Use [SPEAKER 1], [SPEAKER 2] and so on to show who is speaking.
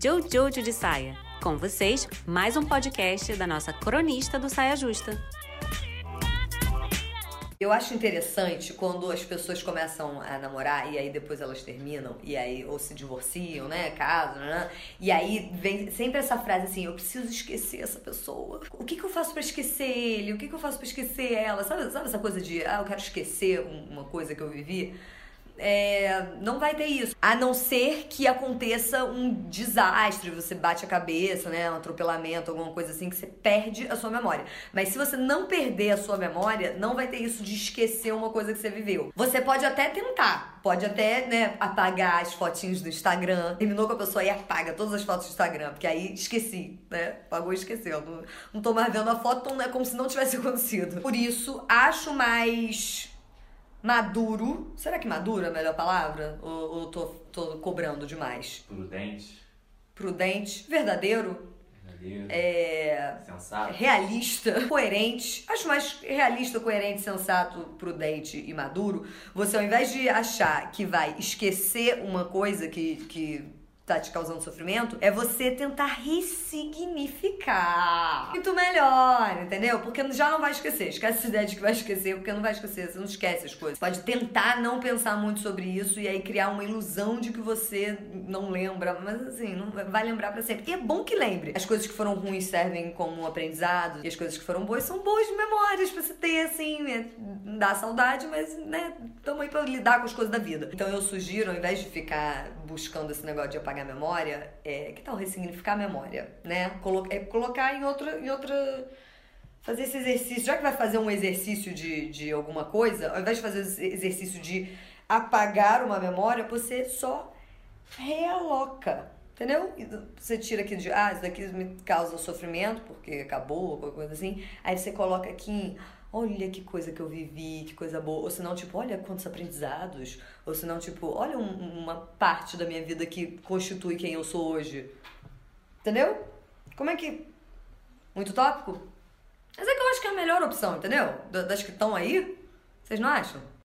[SPEAKER 1] Jojo de Saia. Com vocês, mais um podcast da nossa cronista do Saia Justa.
[SPEAKER 2] Eu acho interessante quando as pessoas começam a namorar e aí depois elas terminam e aí ou se divorciam, né, casam, né? E aí vem sempre essa frase assim, eu preciso esquecer essa pessoa. O que, que eu faço para esquecer ele? O que, que eu faço para esquecer ela? Sabe, sabe essa coisa de, ah, eu quero esquecer uma coisa que eu vivi? É, não vai ter isso. A não ser que aconteça um desastre, você bate a cabeça, né? Um atropelamento, alguma coisa assim, que você perde a sua memória. Mas se você não perder a sua memória, não vai ter isso de esquecer uma coisa que você viveu. Você pode até tentar, pode até, né, apagar as fotinhos do Instagram. Terminou com a pessoa e apaga todas as fotos do Instagram, porque aí esqueci, né? Pagou e esqueceu. Não, não tô mais vendo a foto, não é como se não tivesse acontecido. Por isso, acho mais maduro. Será que maduro é a melhor palavra? Ou, ou tô, tô cobrando demais?
[SPEAKER 3] Prudente.
[SPEAKER 2] Prudente, verdadeiro.
[SPEAKER 3] Verdadeiro.
[SPEAKER 2] É.
[SPEAKER 3] Sensato.
[SPEAKER 2] Realista, coerente. Acho mais realista, coerente, sensato, prudente e maduro. Você, ao invés de achar que vai esquecer uma coisa que, que tá te causando sofrimento, é você tentar ressignificar. Muito melhor, entendeu? Porque já não vai esquecer. Esquece essa ideia de que vai esquecer, porque não vai esquecer. Você não esquece as coisas. Pode tentar não pensar muito sobre isso e aí criar uma ilusão de que você não lembra, mas assim, não vai lembrar para sempre. E é bom que lembre. As coisas que foram ruins servem como um aprendizado e as coisas que foram boas são boas memórias pra você ter, assim, é, dá saudade, mas, né, tamo aí pra lidar com as coisas da vida. Então eu sugiro, ao invés de ficar buscando esse negócio de apagar apagar a memória, é, que tal ressignificar a memória, né? Colo é colocar em outra, em outra. Fazer esse exercício. Já que vai fazer um exercício de, de alguma coisa, ao invés de fazer esse exercício de apagar uma memória, você só realoca. Entendeu? Você tira aqui de, ah, isso daqui me causa sofrimento porque acabou, alguma coisa assim. Aí você coloca aqui olha que coisa que eu vivi, que coisa boa. Ou senão, tipo, olha quantos aprendizados. Ou senão, tipo, olha um, uma parte da minha vida que constitui quem eu sou hoje. Entendeu? Como é que. Muito tópico? Mas é que eu acho que é a melhor opção, entendeu? Das que estão aí. Vocês não acham?